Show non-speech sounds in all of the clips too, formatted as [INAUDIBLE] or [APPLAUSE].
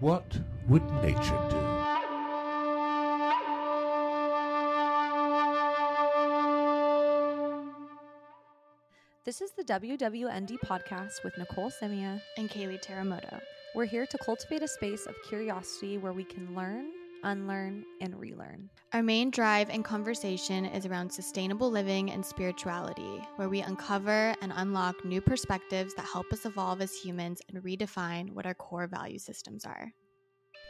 What would nature do? This is the WWND podcast with Nicole Simia and Kaylee Teramoto. We're here to cultivate a space of curiosity where we can learn, unlearn, and relearn. Our main drive and conversation is around sustainable living and spirituality, where we uncover and unlock new perspectives that help us evolve as humans and redefine what our core value systems are.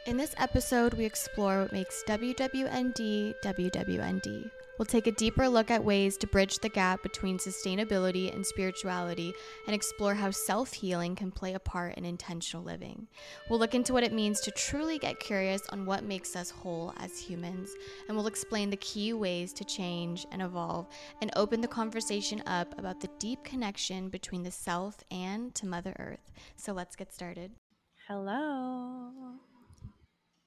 In this episode, we explore what makes WWND WWND. We'll take a deeper look at ways to bridge the gap between sustainability and spirituality and explore how self healing can play a part in intentional living. We'll look into what it means to truly get curious on what makes us whole as humans, and we'll explain the key ways to change and evolve and open the conversation up about the deep connection between the self and to Mother Earth. So let's get started. Hello.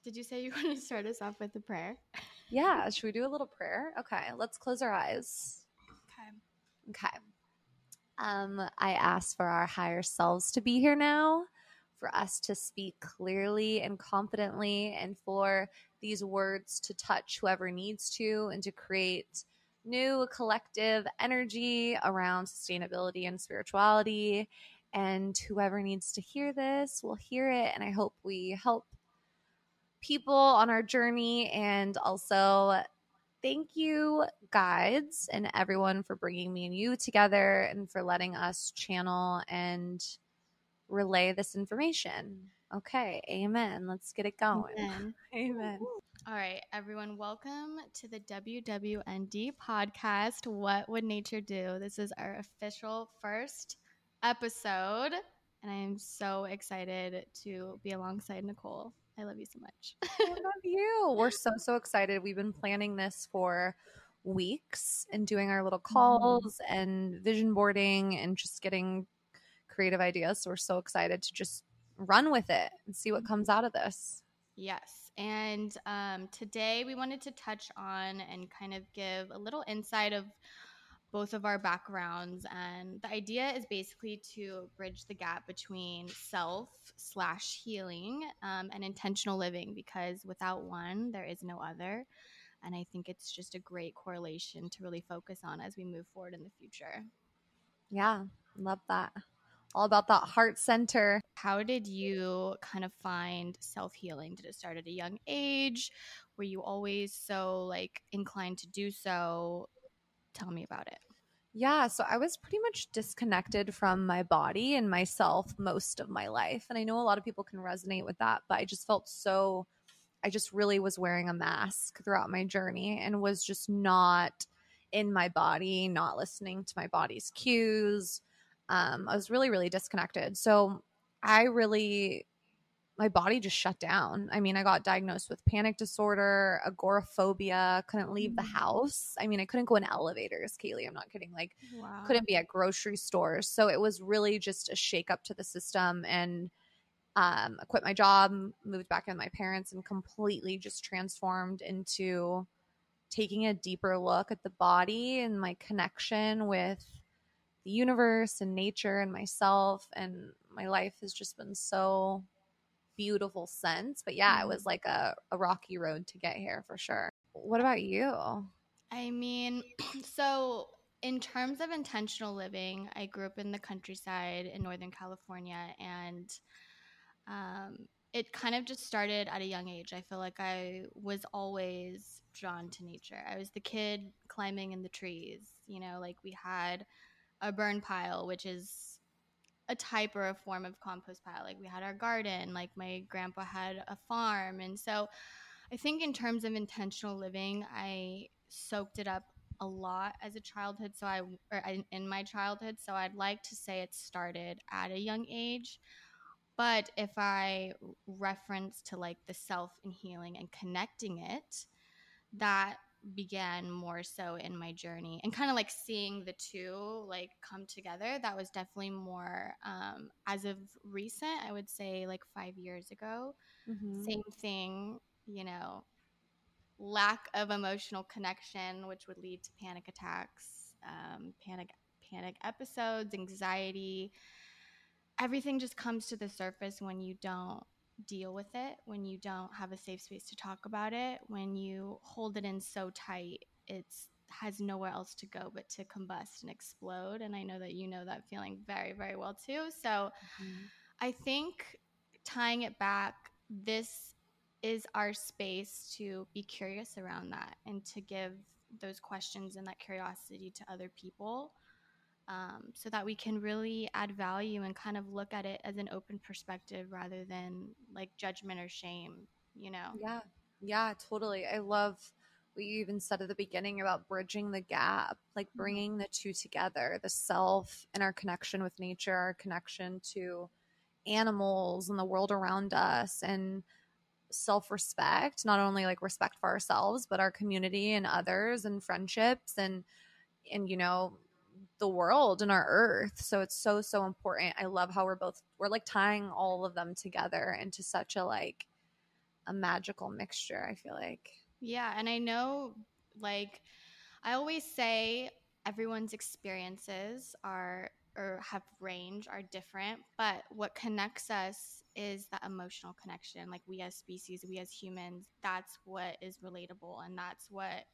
Did you say you [LAUGHS] want to start us off with a prayer? Yeah, should we do a little prayer? Okay, let's close our eyes. Okay. Okay. Um, I ask for our higher selves to be here now, for us to speak clearly and confidently, and for these words to touch whoever needs to and to create new collective energy around sustainability and spirituality. And whoever needs to hear this will hear it. And I hope we help people on our journey. And also, thank you, guides, and everyone for bringing me and you together and for letting us channel and relay this information. Okay, amen. Let's get it going. Amen. [LAUGHS] Amen. All right, everyone, welcome to the WWND podcast. What would nature do? This is our official first episode, and I am so excited to be alongside Nicole. I love you so much. I love [LAUGHS] you. We're so, so excited. We've been planning this for weeks and doing our little calls and vision boarding and just getting creative ideas. So we're so excited to just run with it and see what comes out of this. Yes. And um, today we wanted to touch on and kind of give a little insight of both of our backgrounds. And the idea is basically to bridge the gap between self slash healing um, and intentional living because without one, there is no other. And I think it's just a great correlation to really focus on as we move forward in the future. Yeah, love that. All about that heart center. How did you kind of find self healing? Did it start at a young age? Were you always so like inclined to do so? Tell me about it. Yeah, so I was pretty much disconnected from my body and myself most of my life. And I know a lot of people can resonate with that, but I just felt so, I just really was wearing a mask throughout my journey and was just not in my body, not listening to my body's cues. Um, I was really, really disconnected. So I really my body just shut down. I mean, I got diagnosed with panic disorder, agoraphobia, couldn't leave the Mm. house. I mean, I couldn't go in elevators, Kaylee. I'm not kidding. Like, Wow. couldn't be at grocery stores. So it was really just a shake up to the system. And um, I quit my job, moved back in with my parents, and completely just transformed into taking a deeper look at the body and my connection with the universe and nature and myself. And my life has just been so beautiful since. But yeah, it was like a, a rocky road to get here for sure. What about you? I mean, [CLEARS THROAT] so in terms of intentional living, I grew up in the countryside in Northern California and um, it kind of just started at a young age. I feel like I was always drawn to nature. I was the kid climbing in the trees, you know, like we had a burn pile, which is a type or a form of compost pile. Like we had our garden, like my grandpa had a farm. And so I think in terms of intentional living, I soaked it up a lot as a childhood. So I, or in my childhood. So I'd like to say it started at a young age. But if I reference to like the self and healing and connecting it, that began more so in my journey and kind of like seeing the two like come together that was definitely more um as of recent i would say like five years ago Mm-hmm. same thing you know lack of emotional connection which would lead to panic attacks um, panic panic episodes anxiety everything just comes to the surface when you don't deal with it, when you don't have a safe space to talk about it, when you hold it in so tight, it's has nowhere else to go but to combust and explode. And I know that you know that feeling very, very well too. So mm-hmm. I think tying it back, this is our space to be curious around that and to give those questions and that curiosity to other people um, so that we can really add value and kind of look at it as an open perspective rather than like judgment or shame, you know? Yeah. Yeah, totally. I love what you even said at the beginning about bridging the gap, like mm-hmm. bringing the two together the self and our connection with nature, our connection to animals and the world around us, and self respect, not only like respect for ourselves, but our community and others and friendships and, and, you know, the world and our earth. So it's so, so important. I love how we're both, we're like tying all of them together into such a like, a magical mixture, I feel like. Yeah. And I know, like, I always say everyone's experiences are or have range are different but what connects us is that emotional connection like we as species we as humans that's what is relatable and that's what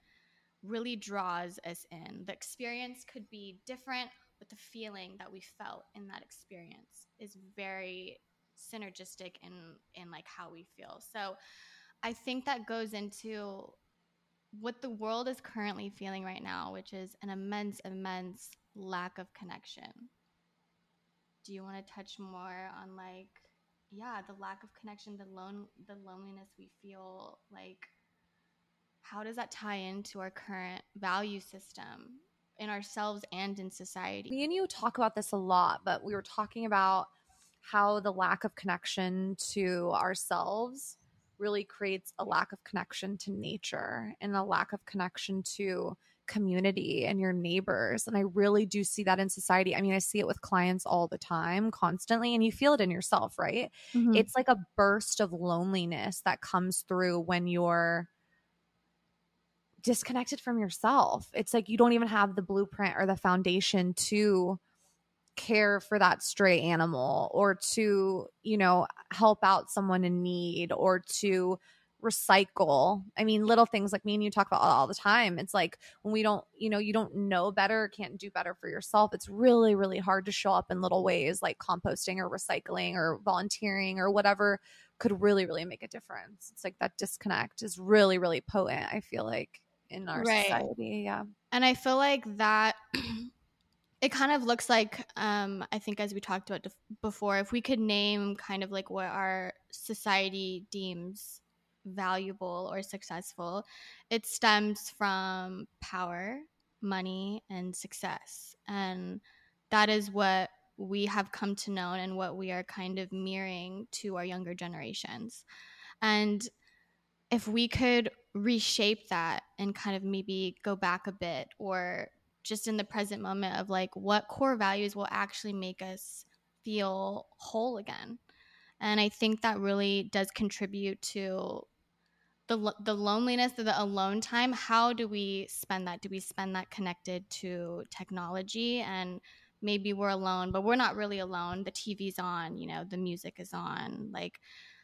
really draws us in. The experience could be different, but the feeling that we felt in that experience is very synergistic in in like how we feel. So I think that goes into what the world is currently feeling right now, which is an immense, immense lack of connection. Do you want to touch more on like, yeah, the lack of connection, the lone, the loneliness we feel, like how does that tie into our current value system in ourselves and in society? Me and you talk about this a lot, but we were talking about how the lack of connection to ourselves really creates a lack of connection to nature and a lack of connection to community and your neighbors. And I really do see that in society. I mean, I see it with clients all the time, constantly, and you feel it in yourself, right? Mm-hmm. It's like a burst of loneliness that comes through when you're disconnected from yourself. It's like you don't even have the blueprint or the foundation to care for that stray animal or to, you know, help out someone in need or to recycle. I mean, little things like me and you talk about all the time. It's like when we don't, you know, you don't know better, can't do better for yourself. It's really, really hard to show up in little ways like composting or recycling or volunteering or whatever could really, really make a difference. It's like that disconnect is really, really potent, I feel like in our right. society. Yeah. And I feel like that [CLEARS THROAT] it kind of looks like um, I think as we talked about before, if we could name kind of like what our society deems valuable or successful, it stems from power, money, and success. And that is what we have come to know and what we are kind of mirroring to our younger generations. And if we could reshape that and kind of maybe go back a bit or just in the present moment of like what core values will actually make us feel whole again. And I think that really does contribute to the the loneliness of the alone time. How do we spend that? Do we spend that connected to technology and maybe we're alone, but we're not really alone. The TV's on, you know, the music is on. Like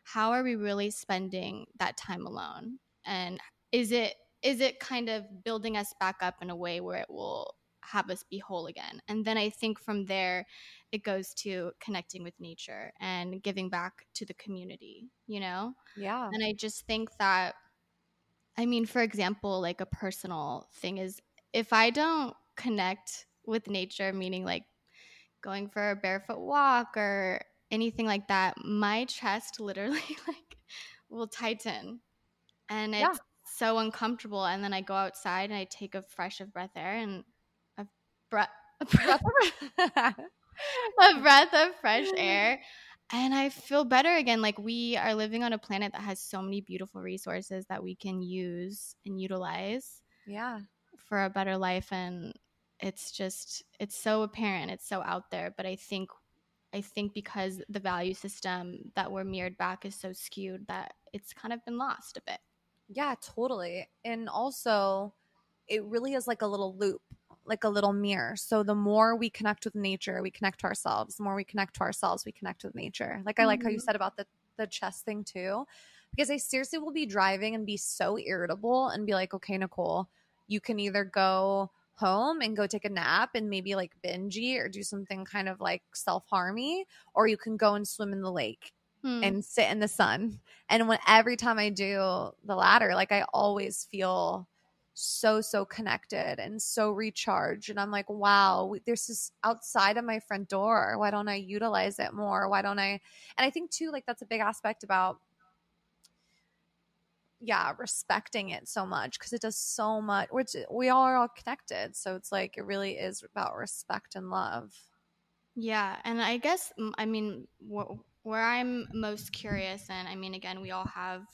how are we really spending that time alone? And is it is it kind of building us back up in a way where it will have us be whole again? And then I think from there it goes to connecting with nature and giving back to the community, you know? Yeah. And I just think that I mean, for example, like a personal thing is if I don't connect with nature, meaning like going for a barefoot walk or anything like that, my chest [LAUGHS] literally like will tighten. And it's yeah. so uncomfortable. And then I go outside and I take a fresh of breath air and a [LAUGHS] breath a [LAUGHS] breath, a breath of fresh air. And I feel better again. Like we are living on a planet that has so many beautiful resources that we can use and utilize. Yeah. For a better life. And it's just, it's so apparent. It's so out there. But I think I think because the value system that we're mirrored back is so skewed that it's kind of been lost a bit. Yeah, totally. And also, it really is like a little loop, like a little mirror. So the more we connect with nature, we connect to ourselves. The more we connect to ourselves, we connect with nature. Like I like mm-hmm. how you mm-hmm. said about the the chest thing too because I seriously will be driving and be so irritable and be like, okay, Nicole, you can either go home and go take a nap and maybe like binge or do something kind of like self harmy, or you can go and swim in the lake Hmm. and sit in the sun. And when every time I do the latter, like I always feel so so connected and so recharged and i'm like wow we- this is outside of my front door why don't i utilize it more why don't i and i think too like that's a big aspect about yeah respecting it so much because it does so much which we all are all connected so it's like it really is about respect and love Yeah, and I guess I mean wh- where I'm most curious, and I mean again, we all have,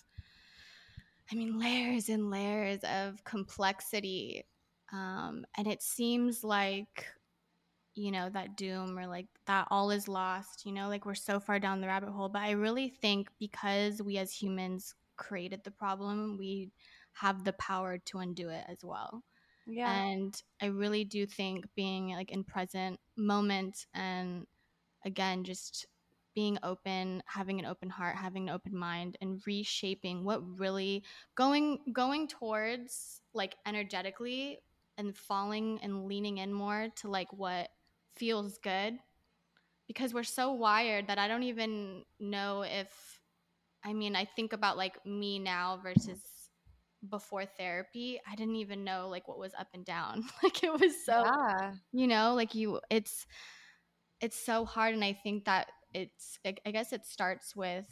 I mean layers and layers of complexity, um, and it seems like, you know, that doom or like that all is lost. You know, like we're so far down the rabbit hole. But I really think because we as humans created the problem, we have the power to undo it as well. Yeah. And i really do think being like in present moment and again just being open having an open heart having an open mind and reshaping what really going going towards like energetically and falling and leaning in more to like what feels good. Because we're so wired that i don't even know if i mean i think about like me now versus before therapy i didn't even know like what was up and down [LAUGHS] like it was so yeah you know like you it's it's so hard and i think that it's i I guess it starts with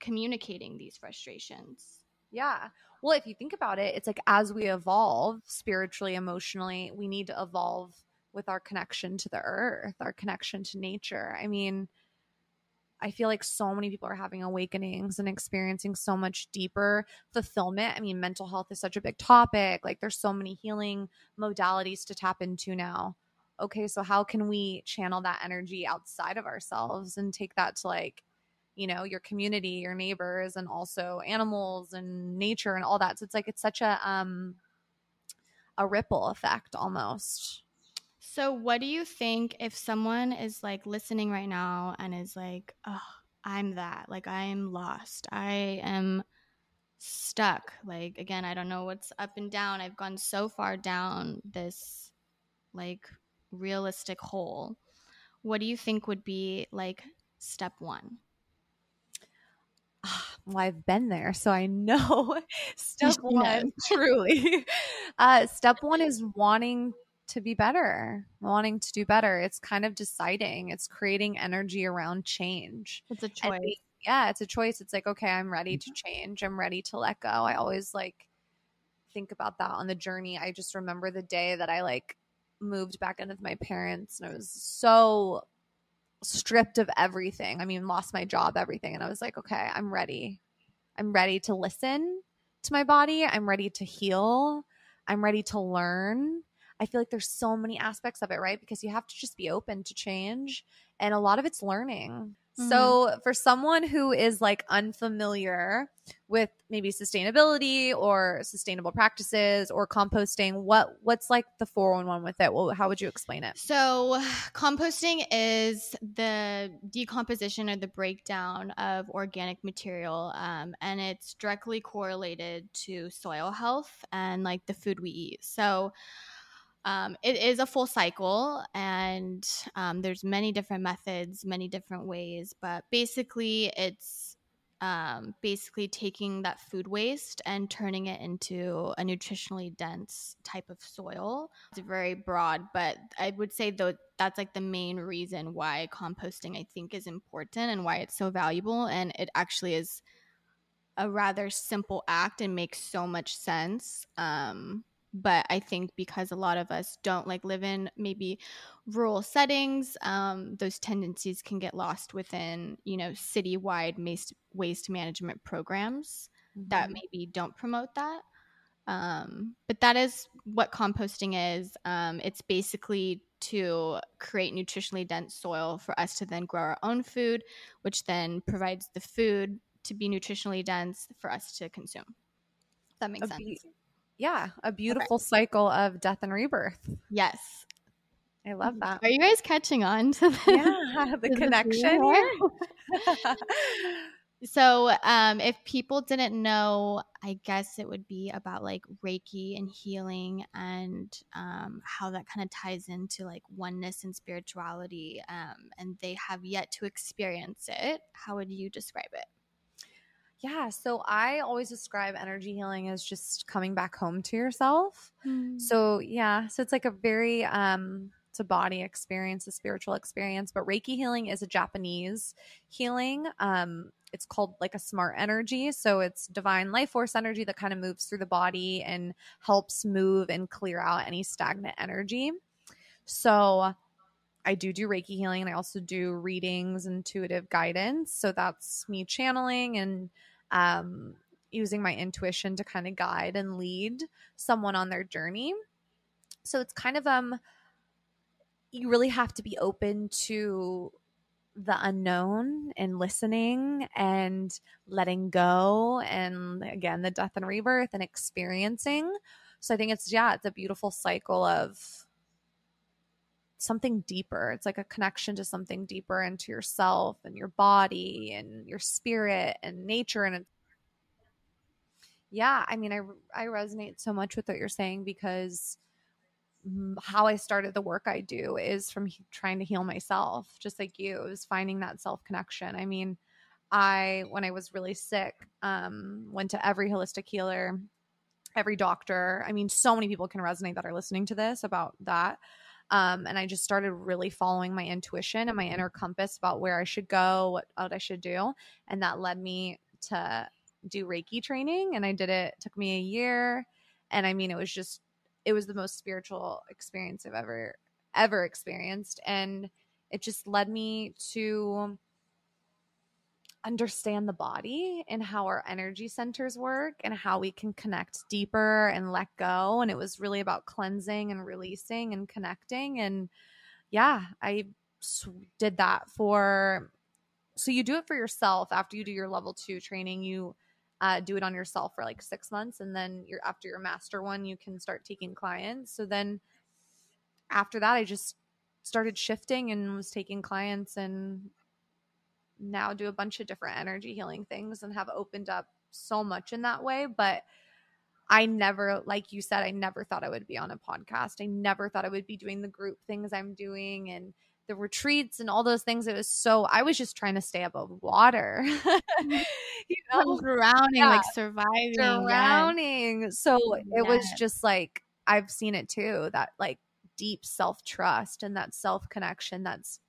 communicating these frustrations Yeah. Well, if you think about it, it's like as we evolve spiritually, emotionally, we need to evolve with our connection to the earth, our connection to nature. I mean, I feel like so many people are having awakenings and experiencing so much deeper fulfillment. I mean, mental health is such a big topic. Like, there's so many healing modalities to tap into now. Okay, so how can we channel that energy outside of ourselves and take that to like you know your community your neighbors and also animals and nature and all that so it's like it's such a um a ripple effect almost so what do you think if someone is like listening right now and is like oh i'm that. Like i'm lost. I am stuck. Like again i don't know what's up and down. I've gone so far down this like realistic hole. What do you think would be like step one? Well i've been there so i know. [LAUGHS] Step one truly. [LAUGHS] Uh step one is wanting to be better wanting to do better it's kind of deciding it's creating energy around change it's a choice be- yeah, it's a choice. It's like, okay, I'm ready to mm-hmm. change. I'm ready to let go. I always like think about that on the journey. I just remember the day that I like moved back in with my parents and I was so stripped of everything. I mean, lost my job, everything. And I was like, okay, I'm ready. I'm ready to listen to my body. I'm ready to heal. I'm ready to learn. I feel like there's so many aspects of it, right? Because you have to just be open to change. And a lot of it's learning. So, for someone who is like unfamiliar with maybe sustainability or sustainable practices or composting, what what's like the 411 with it? Well, how would you explain it? So, composting is the decomposition or the breakdown of organic material, um, and it's directly correlated to soil health and like the food we eat. So, um, it is a full cycle, and um, there's many different methods, many different ways, but basically, it's um, basically taking that food waste and turning it into a nutritionally dense type of soil. It's very broad, but I would say though that's like the main reason why composting I think is important and why it's so valuable. And it actually is a rather simple act and makes so much sense. Um, but I think because a lot of us don't like live in maybe rural settings, um, those tendencies can get lost within you know citywide waste waste management programs that maybe don't promote that. Um, but that is what composting is. Um, it's basically to create nutritionally dense soil for us to then grow our own food, which then provides the food to be nutritionally dense for us to consume. That makes A sense. Yeah, a beautiful cycle of death and rebirth. yes. I love that. Are you guys catching on to this? Yeah, [LAUGHS] [LAUGHS] the connection here. [LAUGHS] So, um, if people didn't know, I guess it would be about like Reiki and healing and um, how that kind of ties into like oneness and spirituality. Um, and they have yet to experience it. How would you describe it? Yeah, so I always describe energy healing as just coming back home to yourself. Mm. So, yeah, so it's like a very um it's a body experience, a spiritual experience, but Reiki healing is a Japanese healing. Um it's called like a smart energy, so it's divine life force energy that kind of moves through the body and helps move and clear out any stagnant energy. So, I do do Reiki healing and I also do readings, intuitive guidance. So that's me channeling and um, using my intuition to kind of guide and lead someone on their journey. So it's kind of um you really have to be open to the unknown and listening and letting go and again the death and rebirth and experiencing. So I think it's yeah, it's a beautiful cycle of something deeper. It's like a connection to something deeper into yourself and your body and your spirit and nature. And yeah, I mean, I, I resonate so much with what you're saying because how I started the work I do is from trying to heal myself, just like you, is finding that self connection. I mean, I, when I was really sick, um, went to every holistic healer, every doctor. I mean, so many people can resonate that are listening to this about that. Um, and I just started really following my intuition and my inner compass about where I should go, what, what I should do. And that led me to do Reiki training. And I did it, it took me a year. And I mean, it was just, it was the most spiritual experience I've ever, ever experienced. And it just led me to understand the body and how our energy centers work and how we can connect deeper and let go. And it was really about cleansing and releasing and connecting. And yeah, I did that for. So you do it for yourself after you do your level two training. You uh, do it on yourself for like six months, and then you're after your master one, you can start taking clients. So then after that, I just started shifting and was taking clients and now do a bunch of different energy healing things and have opened up so much in that way. But I never, like you said, I never thought I would be on a podcast. I never thought I would be doing the group things I'm doing and the retreats and all those things. It was so, I was just trying to stay above water, mm-hmm. [LAUGHS] you know, drowning, yeah. like surviving, drowning. Yeah. So it was just like, I've seen it too that like deep self trust and that self connection that's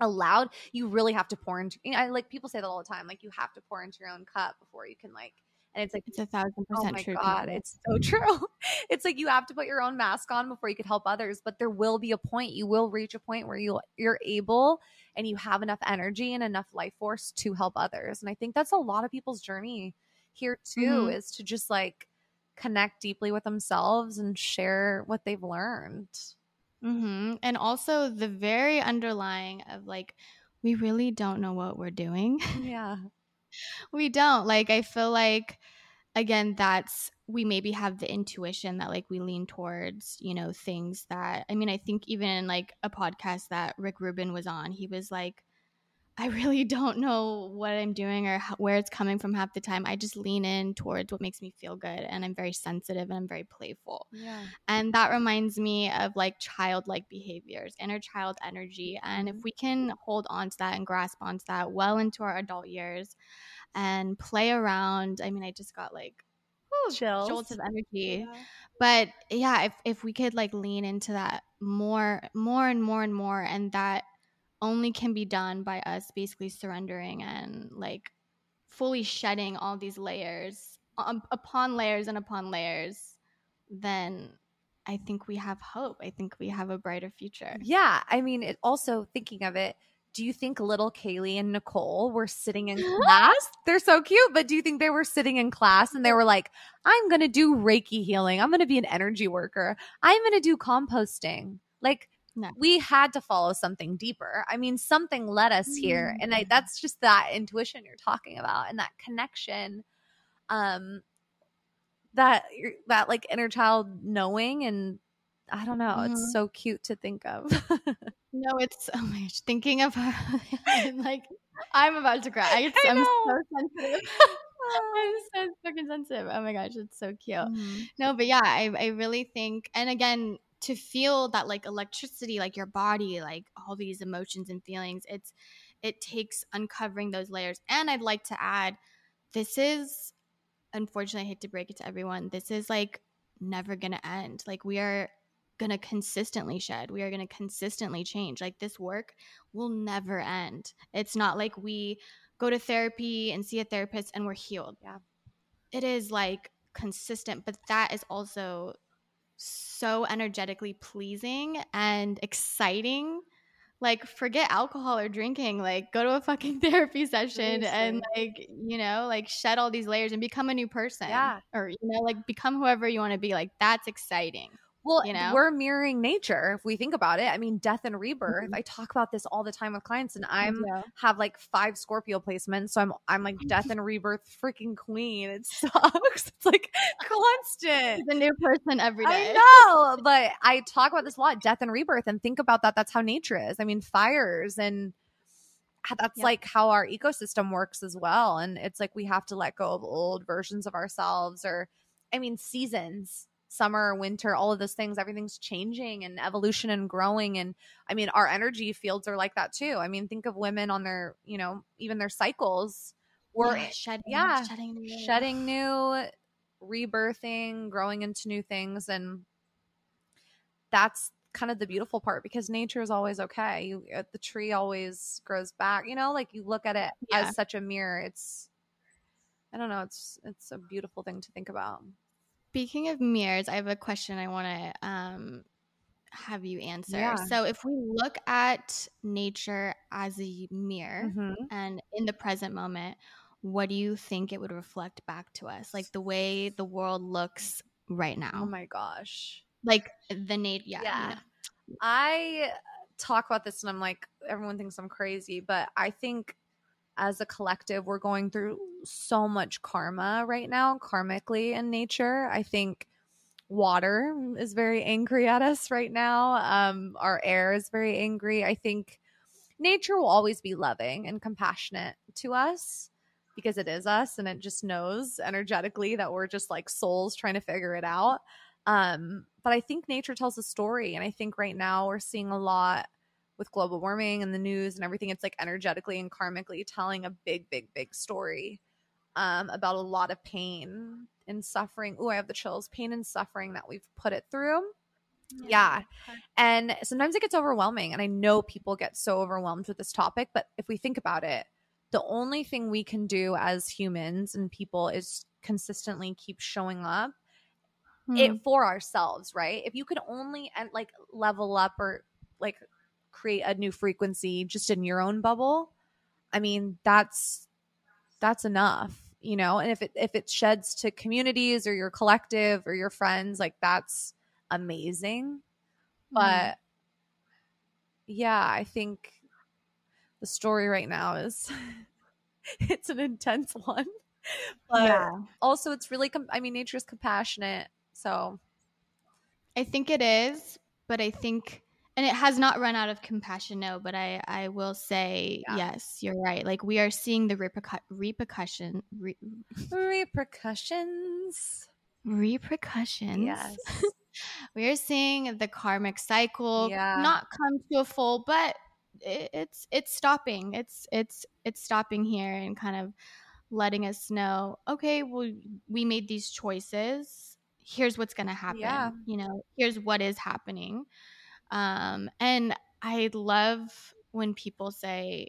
allowed you really have to pour into you know, I like people say that all the time like you have to pour into your own cup before you can like and it's like it's a thousand percent oh my true god people. it's so [LAUGHS] true it's like you have to put your own mask on before you could help others but there will be a point you will reach a point where you you're able and you have enough energy and enough life force to help others and i think that's a lot of people's journey here too mm-hmm. is to just like connect deeply with themselves and share what they've learned Mm-hmm. And also the very underlying of like, we really don't know what we're doing. [LAUGHS] Yeah. we don't. Like, I feel like, again, that's, we maybe have the intuition that like we lean towards, you know, things that, I mean, I think even in like a podcast that Rick Rubin was on, he was like, I really [LAUGHS] don't know what I'm doing or how, where it's coming from half the time. I just lean in towards what makes me feel good and I'm very sensitive and I'm very playful. Yeah. And that reminds me of like childlike behaviors, inner child energy. And if mm-hmm. we can hold on to that and grasp onto that well into our adult years and play around, I mean, I just got like Chills. jolts of energy. Yeah. But yeah, if, if we could like lean into that more, more and more and more, and that only can be done by us basically surrendering and like fully shedding all these layers um, upon layers and upon layers, then I think we have hope. I think we have a brighter future. Yeah. I mean, it also thinking of it, do you think little Kaylee and Nicole were sitting in [GASPS] class? They're so cute, but do you think they were sitting in class and they were like, I'm going to do Reiki healing. I'm going to be an energy worker. I'm going to do composting. Like, no. we had to follow something deeper. I mean, something led us here. Mm-hmm. And I, that's just that intuition you're talking about and that connection. Um, that that like inner child knowing and I don't know, mm-hmm. it's so cute to think of. No, it's oh my gosh, thinking of [LAUGHS] her like [LAUGHS] I'm about to cry. It's, I I'm so sensitive. [LAUGHS] I'm so fucking sensitive. Oh my gosh, it's so cute. Mhm. No, but yeah, I I really think and again to feel that like electricity like your body like all these emotions and feelings it's it takes uncovering those layers. And I'd like to add this is unfortunately I hate to break it to everyone this is like never going to end. Like we are going to consistently shed. We are going to consistently change. Like this work will never end. It's not like we go to therapy and see a therapist and we're healed. Yeah. it is like consistent but that is also so energetically pleasing and exciting. Like forget alcohol or drinking like go to a fucking [LAUGHS] therapy session and like you know like shed all these layers and become a new person Yeah. or you know like become whoever you want to be. Like that's exciting Well, you know? we're mirroring nature if we think about it. I mean, death and rebirth. Mhm. I talk about this all the time with clients, and I'm Yeah. have like five Scorpio placements, so I'm I'm like [LAUGHS] death and rebirth freaking queen. It sucks. [LAUGHS] It's like constant. A new person every day I know, but I talk about this a lot, death and rebirth, and think about that. That's how nature is. I mean, fires and that's Yep. like how our ecosystem works as well. And it's like we have to let go of old versions of ourselves, or I mean, seasons, summer, winter, all of those things. Everything's changing and evolution and growing. And I mean, our energy fields are like that too. I mean, think of women on their, you know, even their cycles. We're yeah, shedding, yeah, shedding, new- shedding new, rebirthing, growing into new things, and that's kind of the beautiful part because nature is always okay. You, uh, the tree always grows back. You know, like you look at it Yeah. as such a mirror. It's, I don't know. It's it's a beautiful thing to think about. Speaking of mirrors, I have a question I want to um, have you answer. Yeah. So, if we look at nature as a mirror Mm-hmm. and in the present moment, what do you think it would reflect back to us? Like the way the world looks right now? Oh my gosh. like the nature, yeah. you Yeah. know. I talk about this and I'm like, everyone thinks I'm crazy, but I think as a collective, we're going through so much karma right now, karmically in nature. I think water is very angry at us right now. Um, our air is very angry. I think nature will always be loving and compassionate to us because it is us and it just knows energetically that we're just like souls trying to figure it out. Um, but I think nature tells a story. And I think right now we're seeing a lot with global warming and the news and everything. It's like energetically and karmically telling a big, big, big story um, about a lot of pain and suffering. Oh, I have the chills. Pain and suffering that we've put it through. Yeah. And sometimes it gets overwhelming. And I know people get so overwhelmed with this topic. But if we think about it, the only thing we can do as humans and people is consistently keep showing up Hmm. it for ourselves, right? If you could only and like level up or like create a new frequency just in your own bubble, I mean, that's that's enough, you know? And if it if it sheds to communities or your collective or your friends, like that's amazing. Mm-hmm. But yeah, I think the story right now is [LAUGHS] it's an intense [LAUGHS] one. But yeah. also it's really com- I mean nature's compassionate. So I think it is, but I think and it has not run out of compassion no but i i will say Yeah. yes you're right like we are seeing the repercu- repercussion re- repercussions. repercussions Yes. [LAUGHS] we are seeing the karmic cycle Yeah. not come to a full but it, it's it's stopping it's it's it's stopping here and kind of letting us know okay well we made these choices here's what's going to happen Yeah. you know here's what is happening um and i love when people say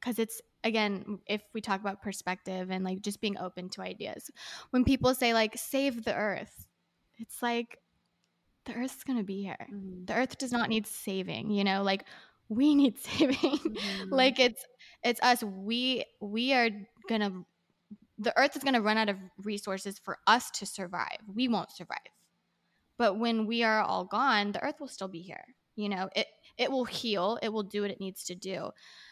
because it's again if we talk about perspective and like just being open to ideas when people say like save the earth it's like the earth's gonna be here. Mhm. the earth does not need saving you know like we need [LAUGHS] saving. Mhm. like it's it's us. We we are gonna the earth is gonna run out of resources for us to survive. We won't survive but when we are all gone the earth will still be here you know it it will heal it will do what it needs to do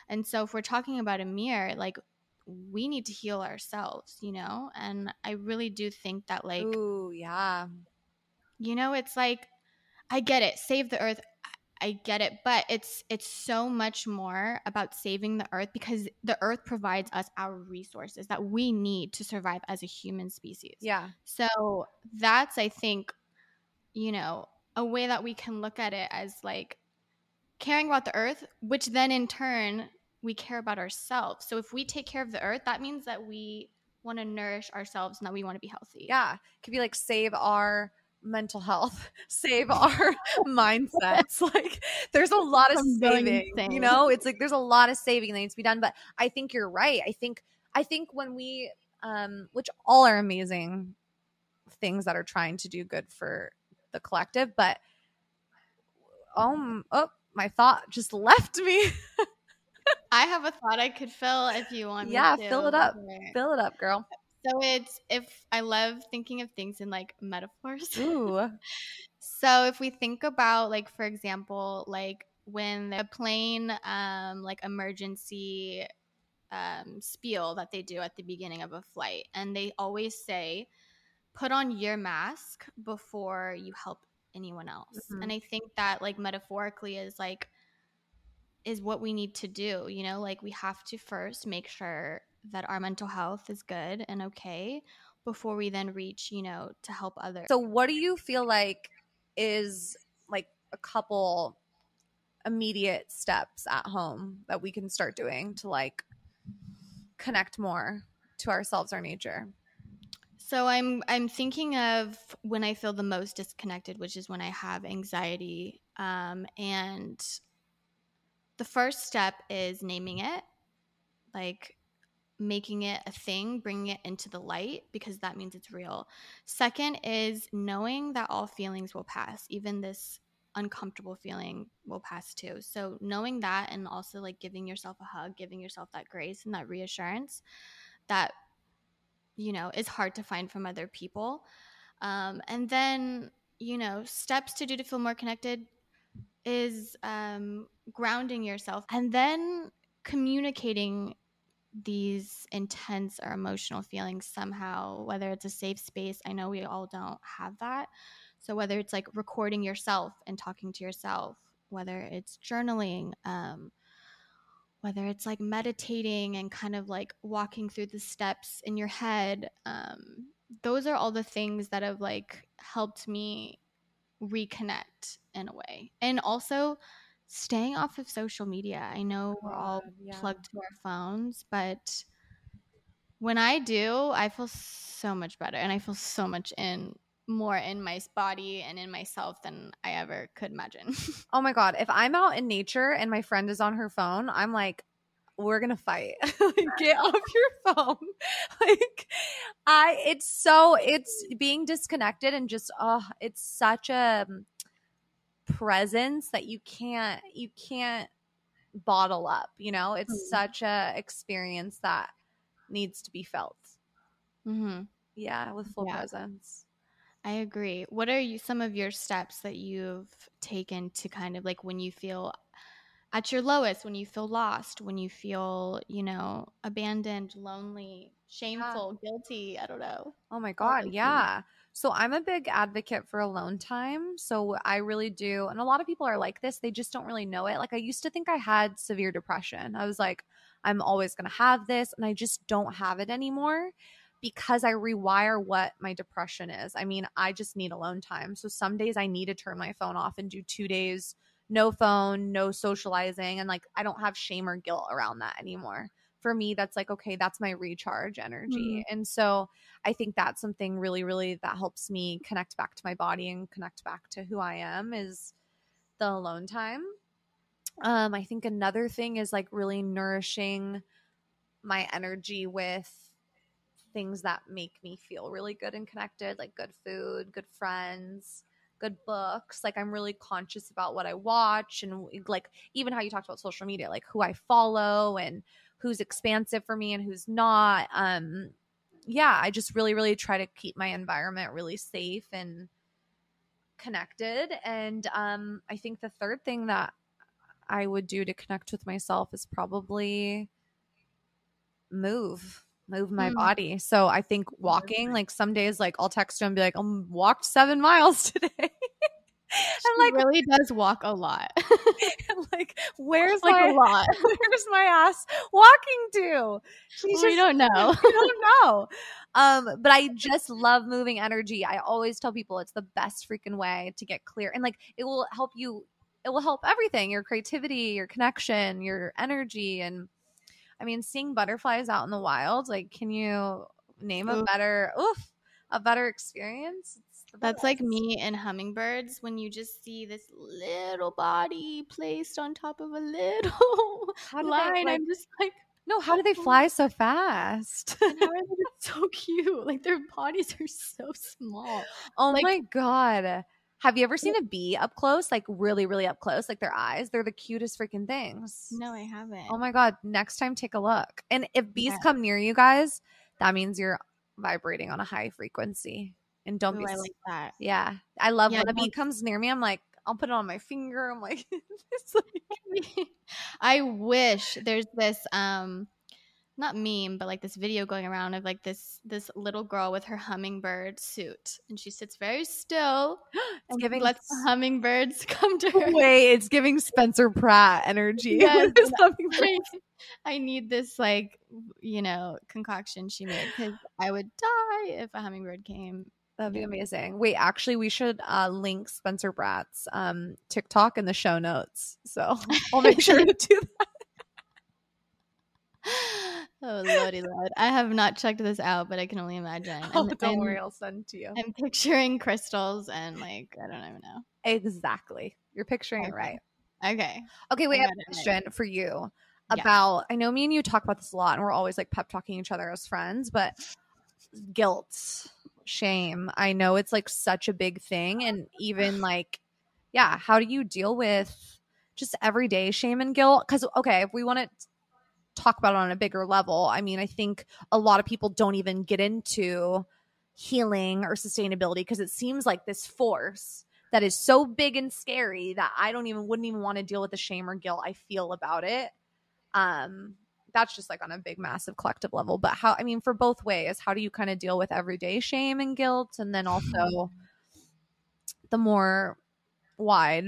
and so if we're talking about a mirror like we need to heal ourselves you know and i really do think that like Ooh, yeah. you know, it's like I get it, save the earth. I- I get it, but it's it's so much more about saving the earth because the earth provides us our resources that we need to survive as a human species. Yeah. So that's I think you know, a way that we can look at it as like caring about the earth, which then in turn we care about ourselves. So if we take care of the earth, that means that we want to nourish ourselves and that we want to be healthy. Yeah. It could be like save our mental health, [LAUGHS] save our [LAUGHS] mindsets. Like there's a lot of saving, you know, it's like there's a lot of saving that needs to be done. But I think you're right. I think, I think when we, um, which all are amazing things that are trying to do good for the collective, but um, oh, my thought just [LAUGHS] left me. I have a thought I could fill if you want me Yeah, to. fill it up. Fill it up, girl. So it's if I love thinking of things in like metaphors. [LAUGHS] Ooh. So if we think about like for example, like when a plane um like emergency um spiel that they do at the beginning of a flight and they always say put on your mask before you help anyone else. Mhm. And I think that like metaphorically is like is what we need to do, you know? Like we have to first make sure that our mental health is good and okay before we then reach, you know, to help others. So, what do you feel like is like a couple immediate steps at home that we can start doing to like connect more to ourselves, our nature? So I'm I'm thinking of when I feel the most disconnected, which is when I have anxiety. Um, and the first step is naming it, like making it a thing, bringing it into the light because that means it's real. Second is knowing that all feelings will pass, even this uncomfortable feeling will pass too. So knowing that and also like giving yourself a hug, giving yourself that grace and that reassurance that you know is hard to find from other people. Um, and then you know steps to do to feel more connected is um, grounding yourself and then communicating these intense or emotional feelings somehow whether it's a safe space i know we all don't have that so whether it's like recording yourself and talking to yourself whether it's journaling um, whether it's like meditating and kind of like walking through the steps in your head um, those are all the things that have like helped me reconnect in a way and also staying off of social media i know we're all yeah. plugged to our phones but when i do i feel so much better and i feel so much in more in my body and in myself than i ever could imagine [LAUGHS] Oh my God. If I'm out in nature and my friend is on her phone, I'm like, we're gonna fight. [LAUGHS] like, get off your phone. [LAUGHS] like I it's so it's being disconnected and just oh, it's such a um, presence that you can't you can't bottle up, you know? It's Mhm. such a experience that needs to be felt. mm-hmm. Yeah, with full Yeah. presence. I agree. What are you some of your steps that you've taken to kind of like when you feel at your lowest, when you feel lost, when you feel, you know, abandoned, lonely, shameful, guilty, I don't know. Oh my God. Yeah. So I'm a big advocate for alone time. So I really do. And a lot of people are like this, they just don't really know it. Like I used to think I had severe depression. I was like, I'm always going to have this. And I just don't have it anymore because I rewire what my depression is. I mean, I just need alone time. So some days I need to turn my phone off and do two days, no phone, no socializing. And like, I don't have shame or guilt around that anymore. For me, that's like, okay, that's my recharge energy. And so, I think that's something really, really that helps me connect back to my body and connect back to who I am is the alone time. Um, I think another thing is like really nourishing my energy with things that make me feel really good and connected, like good food, good friends, good books. Like I'm really conscious about what I watch and like even how you talked about social media, like who I follow and who's expansive for me and who's not. Um yeah, I just really, really try to keep my environment really safe and connected. And um, I think the third thing that I would do to connect with myself is probably move, move my Mm. body. So I think walking, like some days, like I'll text you and be like, I walked seven [LAUGHS] miles today. [LAUGHS] and like really does walk a lot. [LAUGHS] like where's like my a lot? where's my ass walking to? She's we don't know. we don't know. Um, but I just love moving energy. I always tell people it's the best freaking way to get clear, and like it will help you. It will help everything: your creativity, your connection, your energy, and I mean, seeing butterflies out in the wild. Like, can you name a better? Oof, a better experience? That's like me and hummingbirds when you just see this little body placed on top of a little [LAUGHS] line. Like, I'm just like, no, how do they fly so fast? and how [LAUGHS] are they [LAUGHS] so cute? Like their bodies are so small. Oh like, my god. Have you ever seen a bee up close? Like really, really up close? Like their eyes? They're the cutest freaking things. No, I haven't. Oh my god. Next time take a look. And if bees yeah. come near you guys, that means you're vibrating on a high frequency and don't Ooh, be. I like that. Yeah, I love yeah, when a bee comes near me. I'm like, I'll put it on my finger. I'm like, [LAUGHS] like [LAUGHS] I wish there's this um not meme, but like this video going around of like this this little girl with her hummingbird suit, and she sits very still [GASPS] and giving lets the hummingbirds [LAUGHS] come to her. Wait, it's giving Spencer Pratt energy. [LAUGHS] Yes, I, [LAUGHS] I need this like you know concoction she made because I would die if a hummingbird came That'd be amazing. Wait, actually, we should uh, link Spencer Pratt's um, TikTok in the show notes. So I'll make sure to do that. Oh lordy lord! I have not checked this out, but I can only imagine. [LAUGHS] Oh, and, don't and worry, I'll send to you. I'm picturing crystals and like I don't even know. Exactly, you're picturing okay. it right. Okay. Okay. we have a question for you about. I know me and you talk about this a lot, and we're always like pep talking each other as friends, but guilt shame. I know it's like such a big thing. And even [SIGHS] like, yeah, how do you deal with just everyday shame and guilt? Because, okay, if we want to talk about it on a bigger level, I mean, I think a lot of people don't even get into healing or sustainability because it seems like this force that is so big and scary that I don't even wouldn't even want to deal with the shame or guilt I feel about it. Um, that's just like on a big massive collective level. But how i mean for both ways how do you kind of deal with everyday shame and guilt and then also [SIGHS] the more wide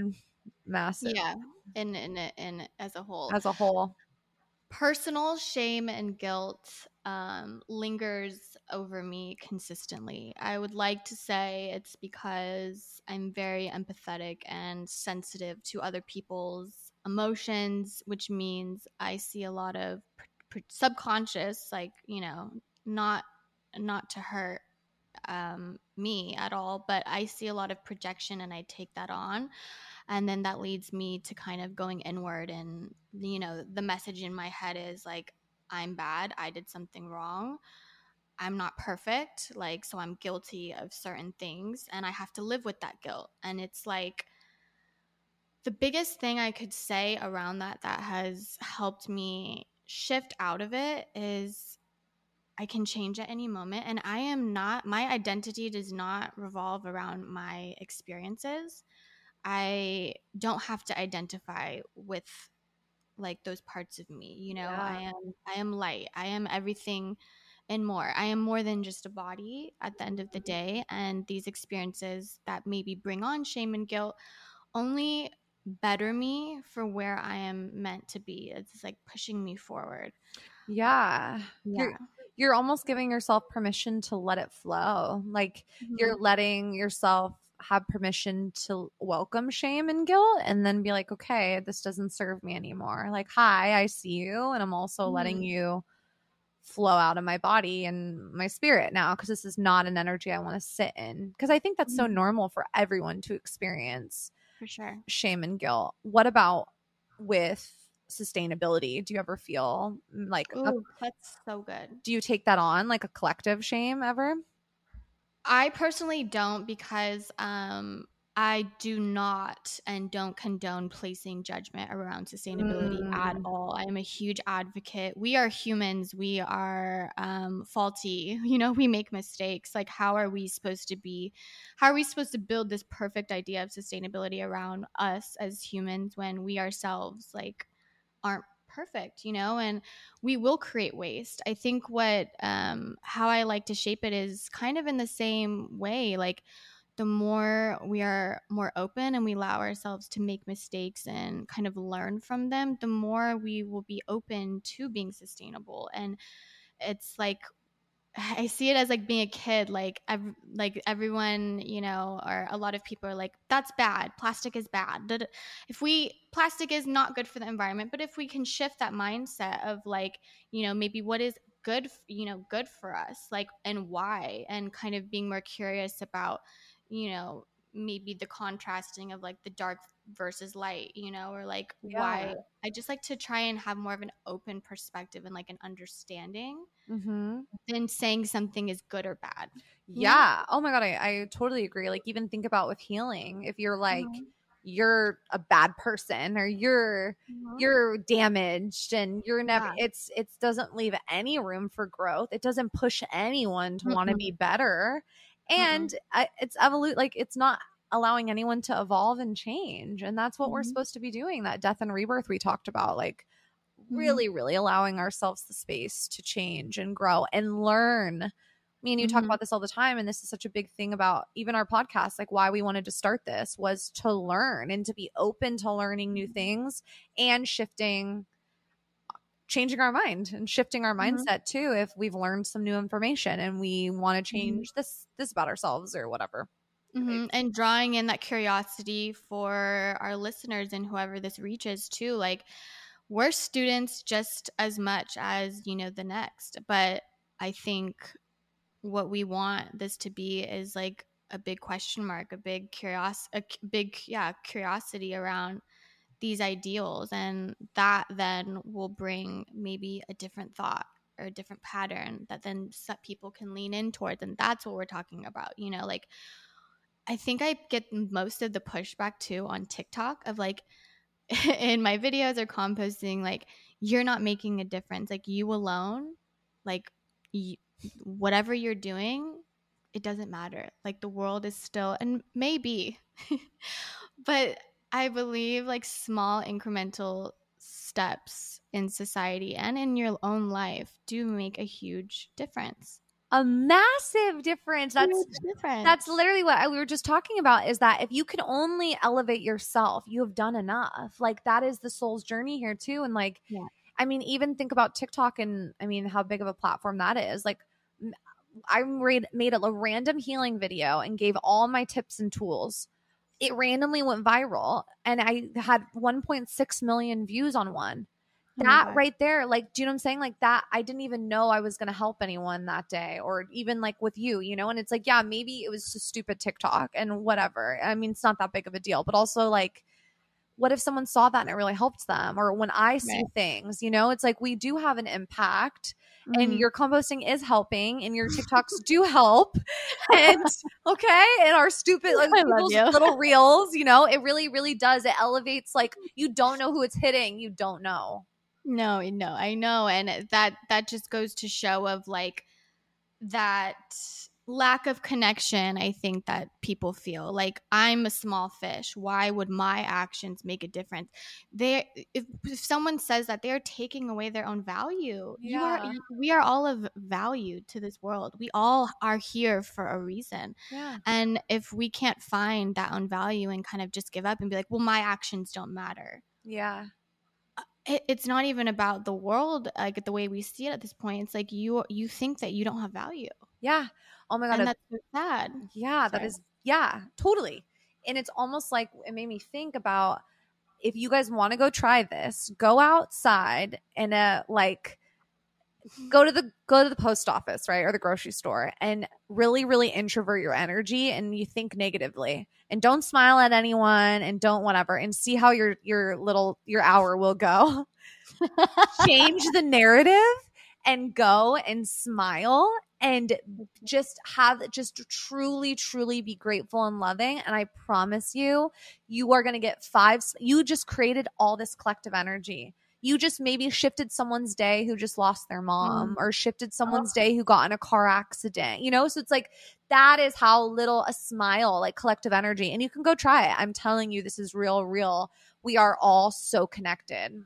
massive yeah in in in as a whole. As a whole personal shame and guilt um, lingers over me consistently. I would like to say it's because I'm very empathetic and sensitive to other people's emotions, which means I see a lot of pr- pr- subconscious, like you know, not not to hurt um, me at all, but I see a lot of projection, and I take that on, and then that leads me to kind of going inward, and you know, the message in my head is like, I'm bad, I did something wrong. I'm not perfect, like, so I'm guilty of certain things, and I have to live with that guilt. And it's like, the biggest thing I could say around that that has helped me shift out of it is I can change at any moment. And I am not, my identity does not revolve around my experiences. I don't have to identify with like those parts of me. You know, yeah. I am, I am light. I am everything and more. I am more than just a body at the end of the mm-hmm. day. And these experiences that maybe bring on shame and guilt only better me for where I am meant to be. It's like pushing me forward. Yeah. yeah. You're, you're almost giving yourself permission to let it flow. Like mm-hmm. you're letting yourself have permission to welcome shame and guilt and then be like, okay, this doesn't serve me anymore. Like, hi, I see you. And I'm also mm-hmm. letting you flow out of my body and my spirit now because this is not an energy I want to sit in. Because I think that's mm-hmm. so normal for everyone to experience for sure. Shame and guilt. What about with sustainability? Do you ever feel like Ooh, a, that's so good? Do you take that on like a collective shame ever? I personally don't because um I do not and don't condone placing judgment around sustainability mm. at all. I am a huge advocate. We are humans. We are um, faulty. [LAUGHS] You know, we make mistakes. Like, how are we supposed to be? How are we supposed to build this perfect idea of sustainability around us as humans when we ourselves like aren't perfect? You know, and we will create waste. I think what um, how I like to shape it is kind of in the same way, like the more we are more open and we allow ourselves to make mistakes and kind of learn from them, the more we will be open to being sustainable. And it's like I see it as like being a kid, like ev- like everyone, you know, or a lot of people are like, "That's bad. Plastic is bad." If we plastic is not good for the environment, but if we can shift that mindset of like, you know, maybe what is good, you know, good for us, like, and why, and kind of being more curious about, you know, maybe the contrasting of like the dark versus light, you know, or like yeah. why I just like to try and have more of an open perspective and like an understanding mm-hmm. than saying something is good or bad. Yeah. Oh my God. I, I totally agree. Like, even think about with healing, if you're like, mm-hmm. you're a bad person or you're mm-hmm. you're damaged and you're never yeah. it's it doesn't leave any room for growth it doesn't push anyone to want to be better and mm-hmm. I, it's evolute like it's not allowing anyone to evolve and change and that's what mm-hmm. we're supposed to be doing that death and rebirth we talked about like mm-hmm. really really allowing ourselves the space to change and grow and learn me and you talk mm-hmm. about this all the time and this is such a big thing about even our podcast like why we wanted to start this was to learn and to be open to learning new mm-hmm. things and shifting changing our mind and shifting our mm-hmm. mindset too if we've learned some new information and we want to mm-hmm. change mm-hmm. this this about ourselves or whatever mm-hmm. and drawing in that curiosity for our listeners and whoever this reaches too like we're students just as much as you know the next but i think what we want this to be is like a big question mark a big curiosity a big yeah curiosity around these ideals and that then will bring maybe a different thought or a different pattern that then people can lean in towards and that's what we're talking about you know like i think i get most of the pushback too on tiktok of like [LAUGHS] in my videos or composting like you're not making a difference like you alone like whatever you're doing it doesn't matter like the world is still and maybe [LAUGHS] but I believe like small incremental steps in society and in your own life do make a huge difference. A massive difference. That's difference. that's literally what I, we were just talking about is that if you can only elevate yourself, you have done enough. Like that is the soul's journey here too and like yeah. I mean even think about TikTok and I mean how big of a platform that is. Like I made a random healing video and gave all my tips and tools it randomly went viral and I had 1.6 million views on one. Oh that right there, like, do you know what I'm saying? Like that, I didn't even know I was going to help anyone that day or even like with you, you know? And it's like, yeah, maybe it was just stupid TikTok and whatever. I mean, it's not that big of a deal, but also like, what if someone saw that and it really helped them? Or when I see right. things, you know, it's like we do have an impact mm-hmm. and your composting is helping and your TikToks do help. [LAUGHS] And okay, and our stupid like people's little [LAUGHS] reels, you know, it really, really does. It elevates like you don't know who it's hitting. You don't know. No, no, I know. And that that just goes to show of like that lack of connection i think that people feel. Like i'm a small fish. Why would my actions make a difference? They if, if someone says that they're taking away their own value. Yeah. you are we are all of value to this world. We all are here for a reason. Yeah. and if we can't find that own value and kind of just give up and be like well my actions don't matter. Yeah. Uh, it's not even about the world like the way we see it at this point. It's like you you think that you don't have value. Yeah oh my god and that's so sad. Yeah Sorry. that is yeah totally. And it's almost like it made me think about if you guys want to go try this go outside and uh like go to the go to the post office right or the grocery store and really really introvert your energy and you think negatively and don't smile at anyone and don't whatever and see how your your little your hour will go. [LAUGHS] Change the narrative and go and smile and just have just truly truly be grateful and loving. And i promise you you are going to get five you just created all this collective energy. You just maybe shifted someone's day who just lost their mom mm. or shifted someone's oh. day who got in a car accident you know? So it's like that is how little a smile like collective energy and you can go try it. I'm telling you this is real real. We are all so connected.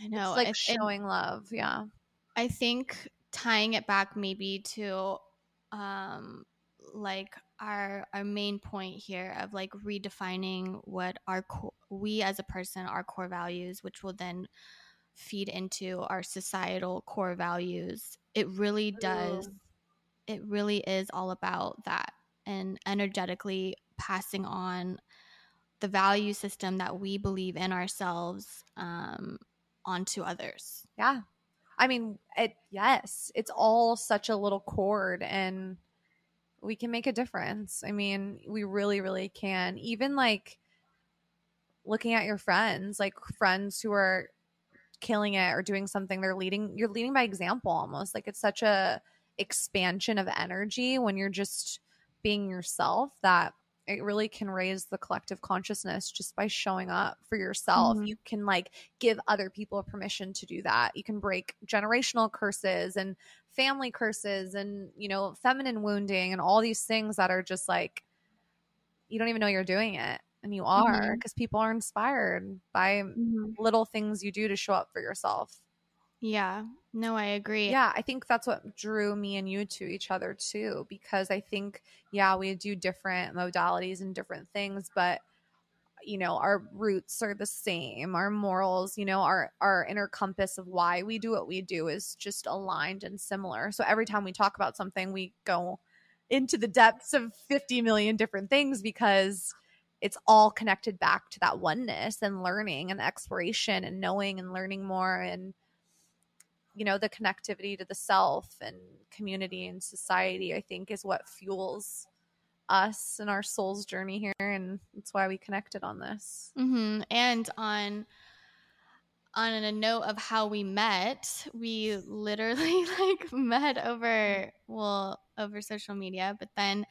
I know it's like it, showing love yeah. I think tying it back maybe to um like our our main point here of like redefining what our co- we as a person our core values which will then feed into our societal core values. It really does it really is all about that and energetically passing on the value system that we believe in ourselves um, onto others. Yeah. I mean, it yes, it's all such a little chord and we can make a difference. I mean, we really really can. Even like looking at your friends, like friends who are killing it or doing something they're leading you're leading by example almost. Like it's such a expansion of energy when you're just being yourself that it really can raise the collective consciousness just by showing up for yourself. Mhm. You can like give other people permission to do that. You can break generational curses and family curses and, you know, feminine wounding and all these things that are just like you don't even know you're doing it. And you are because people are inspired by little things you do to show up for yourself. Yeah no i agree Yeah, I think that's what drew me and you to each other too, because I think, yeah, we do different modalities and different things, but you know, our roots are the same. Our morals, you know, our our inner compass of why we do what we do is just aligned and similar. So every time we talk about something, we go into the depths of 50 million different things because it's all connected back to that oneness and learning and exploration and knowing and learning more and you know the connectivity to the self and community and society i think is what fuels us and our soul's journey here and that's why we connected on this. Hmm And on on a note of how we met, we literally [LAUGHS] like met over well over social media, but then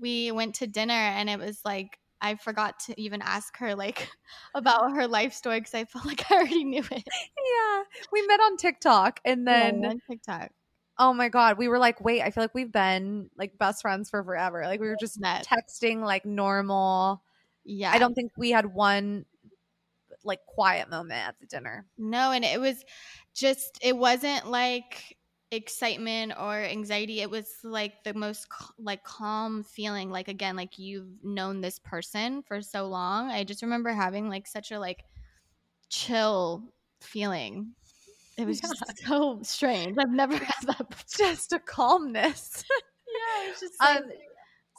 we went to dinner and it was like I forgot to even ask her like [LAUGHS] about her life story because I felt [LAUGHS] like I already knew it. yeah we met on tiktok and then Yeah, on TikTok. oh my god we were like wait i feel like we've been like best friends for forever like we were just Met. texting like normal Yeah, i don't think we had one like quiet moment at the dinner No, and it was just it wasn't like excitement or anxiety. It was like the most like calm feeling. Like again, like you've known this person for so long. I just remember having like such a like chill feeling. It was just so strange. I've never [LAUGHS] had that. Before. just a calmness [LAUGHS] Yeah, it was just Um,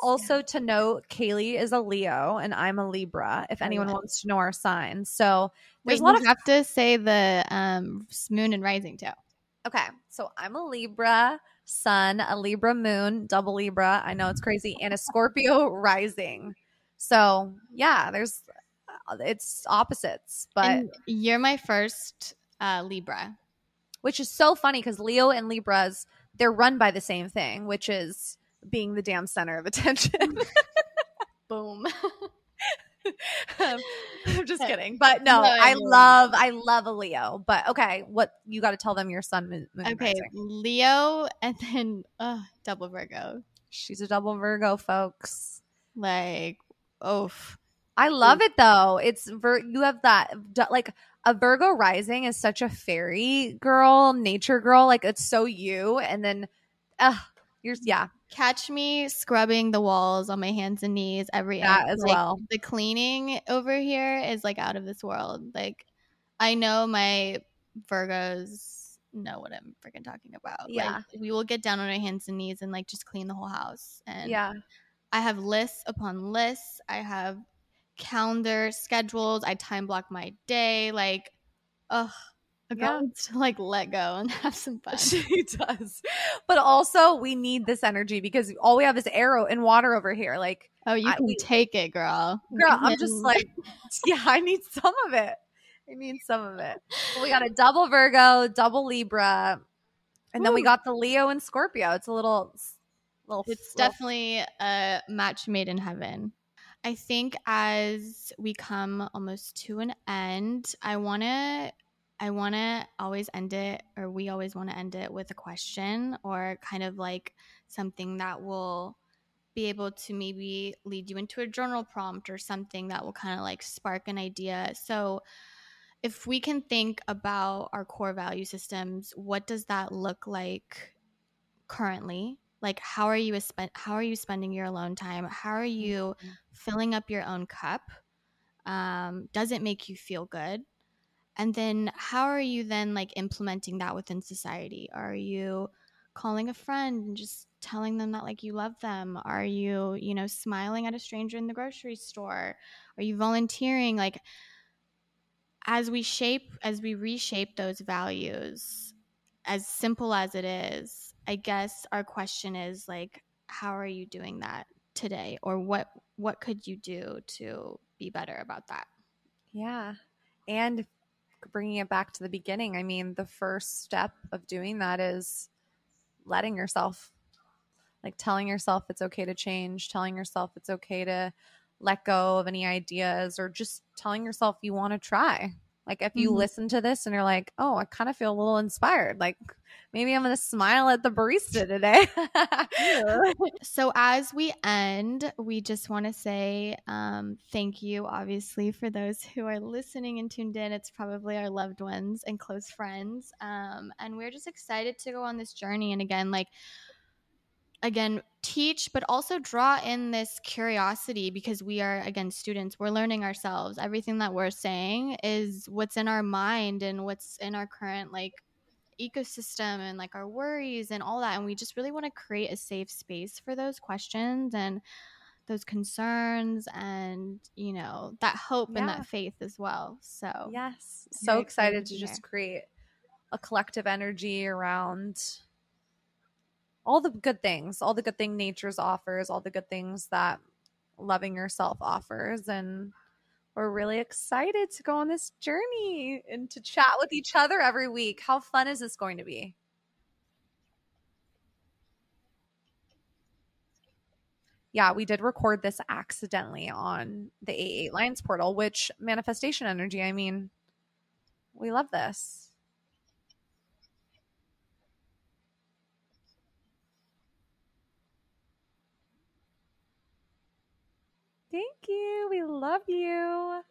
also to note, Kaylee is a Leo and I'm a Libra. If anyone yeah. wants to know our signs, so Wait, there's a lot of have to say the um moon and rising too. Okay. So I'm a Libra Sun, a Libra Moon, double Libra. I know it's crazy, and a Scorpio [LAUGHS] rising. So yeah, there's uh, it's opposites, but and you're my first uh Libra. which is so funny because Leo and Libras they're run by the same thing, which is being the damn center of attention. [LAUGHS] Boom. [LAUGHS] [LAUGHS] Um, I'm just kidding, but no, No, I I love I love a Leo. But okay, what you got to tell them your sun moon, moon Okay, rising. Leo and then [LAUGHS] uh, double Virgo. She's a double Virgo, folks. Like, oof. I love it though. It's Vir- you have that like a Virgo rising is such a fairy girl, nature girl. Like it's so you, and then, uh, you're yeah, Catch me scrubbing the walls on my hands and knees every that as like, well. The cleaning over here is like out of this world. Like, I know my Virgos know what I'm freaking talking about. Yeah. Like, we will get down on our hands and knees and like just clean the whole house. And Yeah, I have lists upon lists. I have calendar schedules. I time block my day. Like, ugh, a girl Yeah. needs to like let go and [LAUGHS] have some [LAUGHS] fun. she does. But also, we need this energy because all we have is arrow and water over here. Like, Oh, you can take it, girl. [LAUGHS] girl, I'm just like, yeah, I need some of it. I need some of it. Well, we got a double Virgo, double Libra, and then we got the Leo and Scorpio. It's a little, little. it's little- definitely a match made in heaven. I think as we come almost to an end, I want to I want to always end it or we always want to end it with a question or kind of like something that will be able to maybe lead you into a journal prompt or something that will kind of like spark an idea. So if we can think about our core value systems, what does that look like currently? like how are you spend how are you spending your alone time how are you Mhm. filling up your own cup um, does it make you feel good and then how are you then like implementing that within society? Are you calling a friend and just telling them that like you love them? Are you you know smiling at a stranger in the grocery store? Are you volunteering? Like as we shape as we reshape those values as simple as it is i guess our question is like how are you doing that today? Or what what could you do to be better about that? Yeah. And bringing it back to the beginning, I mean, the first step of doing that is letting yourself, like telling yourself it's okay to change, telling yourself it's okay to let go of any ideas, or just telling yourself you want to try. Like, if you Mhm. listen to this and you're like, oh, I kind of feel a little inspired, like maybe I'm going to smile at the barista today. [LAUGHS] so as we end we just want to say um, thank you obviously for those who are listening and tuned in. It's probably our loved ones and close friends. Um, and we're just excited to go on this journey and again like again teach but also draw in this curiosity because we are again students. We're learning ourselves. Everything that we're saying is what's in our mind and what's in our current like ecosystem and like our worries and all that and we just really want to create a safe space for those questions and those concerns and you know that hope and that faith as well so yes. So excited excited to to just create a collective energy around all the good things, all the good thing nature's offers, all the good things that loving yourself offers. And we're really excited to go on this journey and to chat with each other every week. How fun is this going to be? Yeah, we did record this accidentally on the A8 Lines portal, which manifestation energy, I mean, we love this. Thank you. We love you.